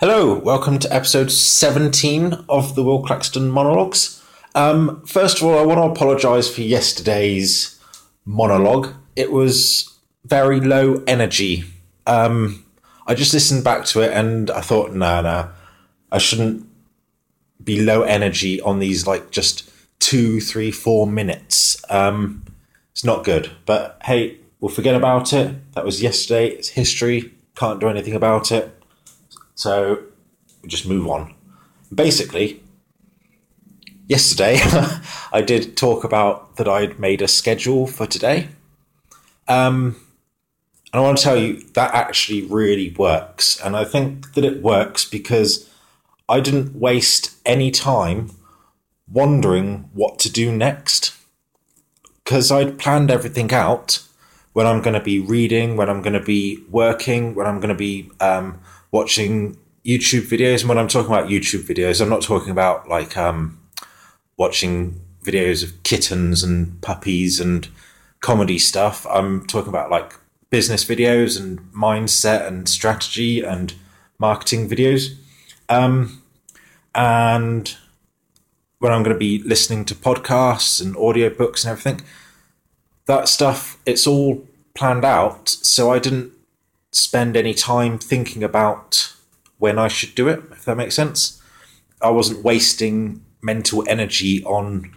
Hello, welcome to episode 17 of the Will Claxton monologues. Um, first of all, I want to apologise for yesterday's monologue. It was very low energy. Um, I just listened back to it and I thought, nah, nah, I shouldn't be low energy on these like just two, three, four minutes. Um, it's not good. But hey, we'll forget about it. That was yesterday. It's history. Can't do anything about it. So just move on. Basically, yesterday I did talk about that I'd made a schedule for today. Um, and I want to tell you that actually really works. And I think that it works because I didn't waste any time wondering what to do next. Because I'd planned everything out when I'm going to be reading, when I'm going to be working, when I'm going to be um, watching YouTube videos. And when I'm talking about YouTube videos, I'm not talking about like um, watching videos of kittens and puppies and comedy stuff. I'm talking about like business videos and mindset and strategy and marketing videos. Um, and when I'm going to be listening to podcasts and audiobooks and everything, that stuff, it's all planned out. So I didn't spend any time thinking about when I should do it, if that makes sense. I wasn't wasting mental energy on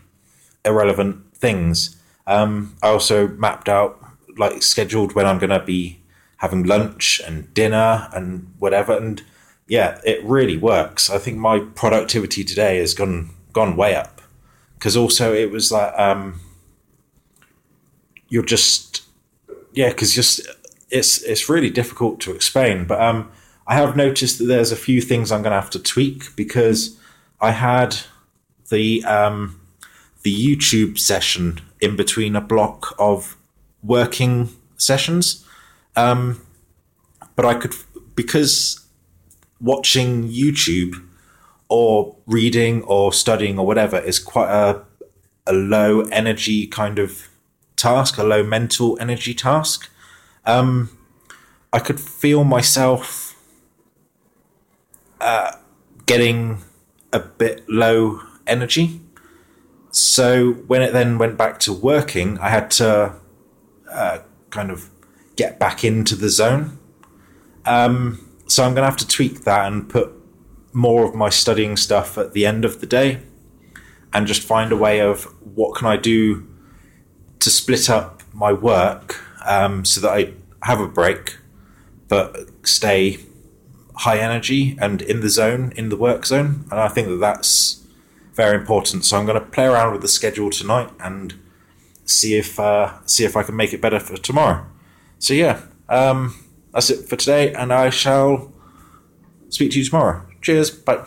irrelevant things. Um, I also mapped out, like, scheduled when I'm going to be having lunch and dinner and whatever. And yeah, it really works. I think my productivity today has gone gone way up because also it was like um, you're just yeah, because just it's it's really difficult to explain, but um, I have noticed that there's a few things I'm going to have to tweak because I had the um, the YouTube session in between a block of working sessions, um, but I could because watching YouTube or reading or studying or whatever is quite a a low energy kind of task, a low mental energy task. Um, I could feel myself uh, getting a bit low energy. So when it then went back to working, I had to uh, kind of get back into the zone. Um, so I'm going to have to tweak that and put more of my studying stuff at the end of the day and just find a way of what can I do to split up my work um, so that I have a break but stay high energy and in the zone, in the work zone. And I think that that's very important. So I'm going to play around with the schedule tonight and see if uh, see if I can make it better for tomorrow. So yeah, um, that's it for today, and I shall speak to you tomorrow. Cheers, bye.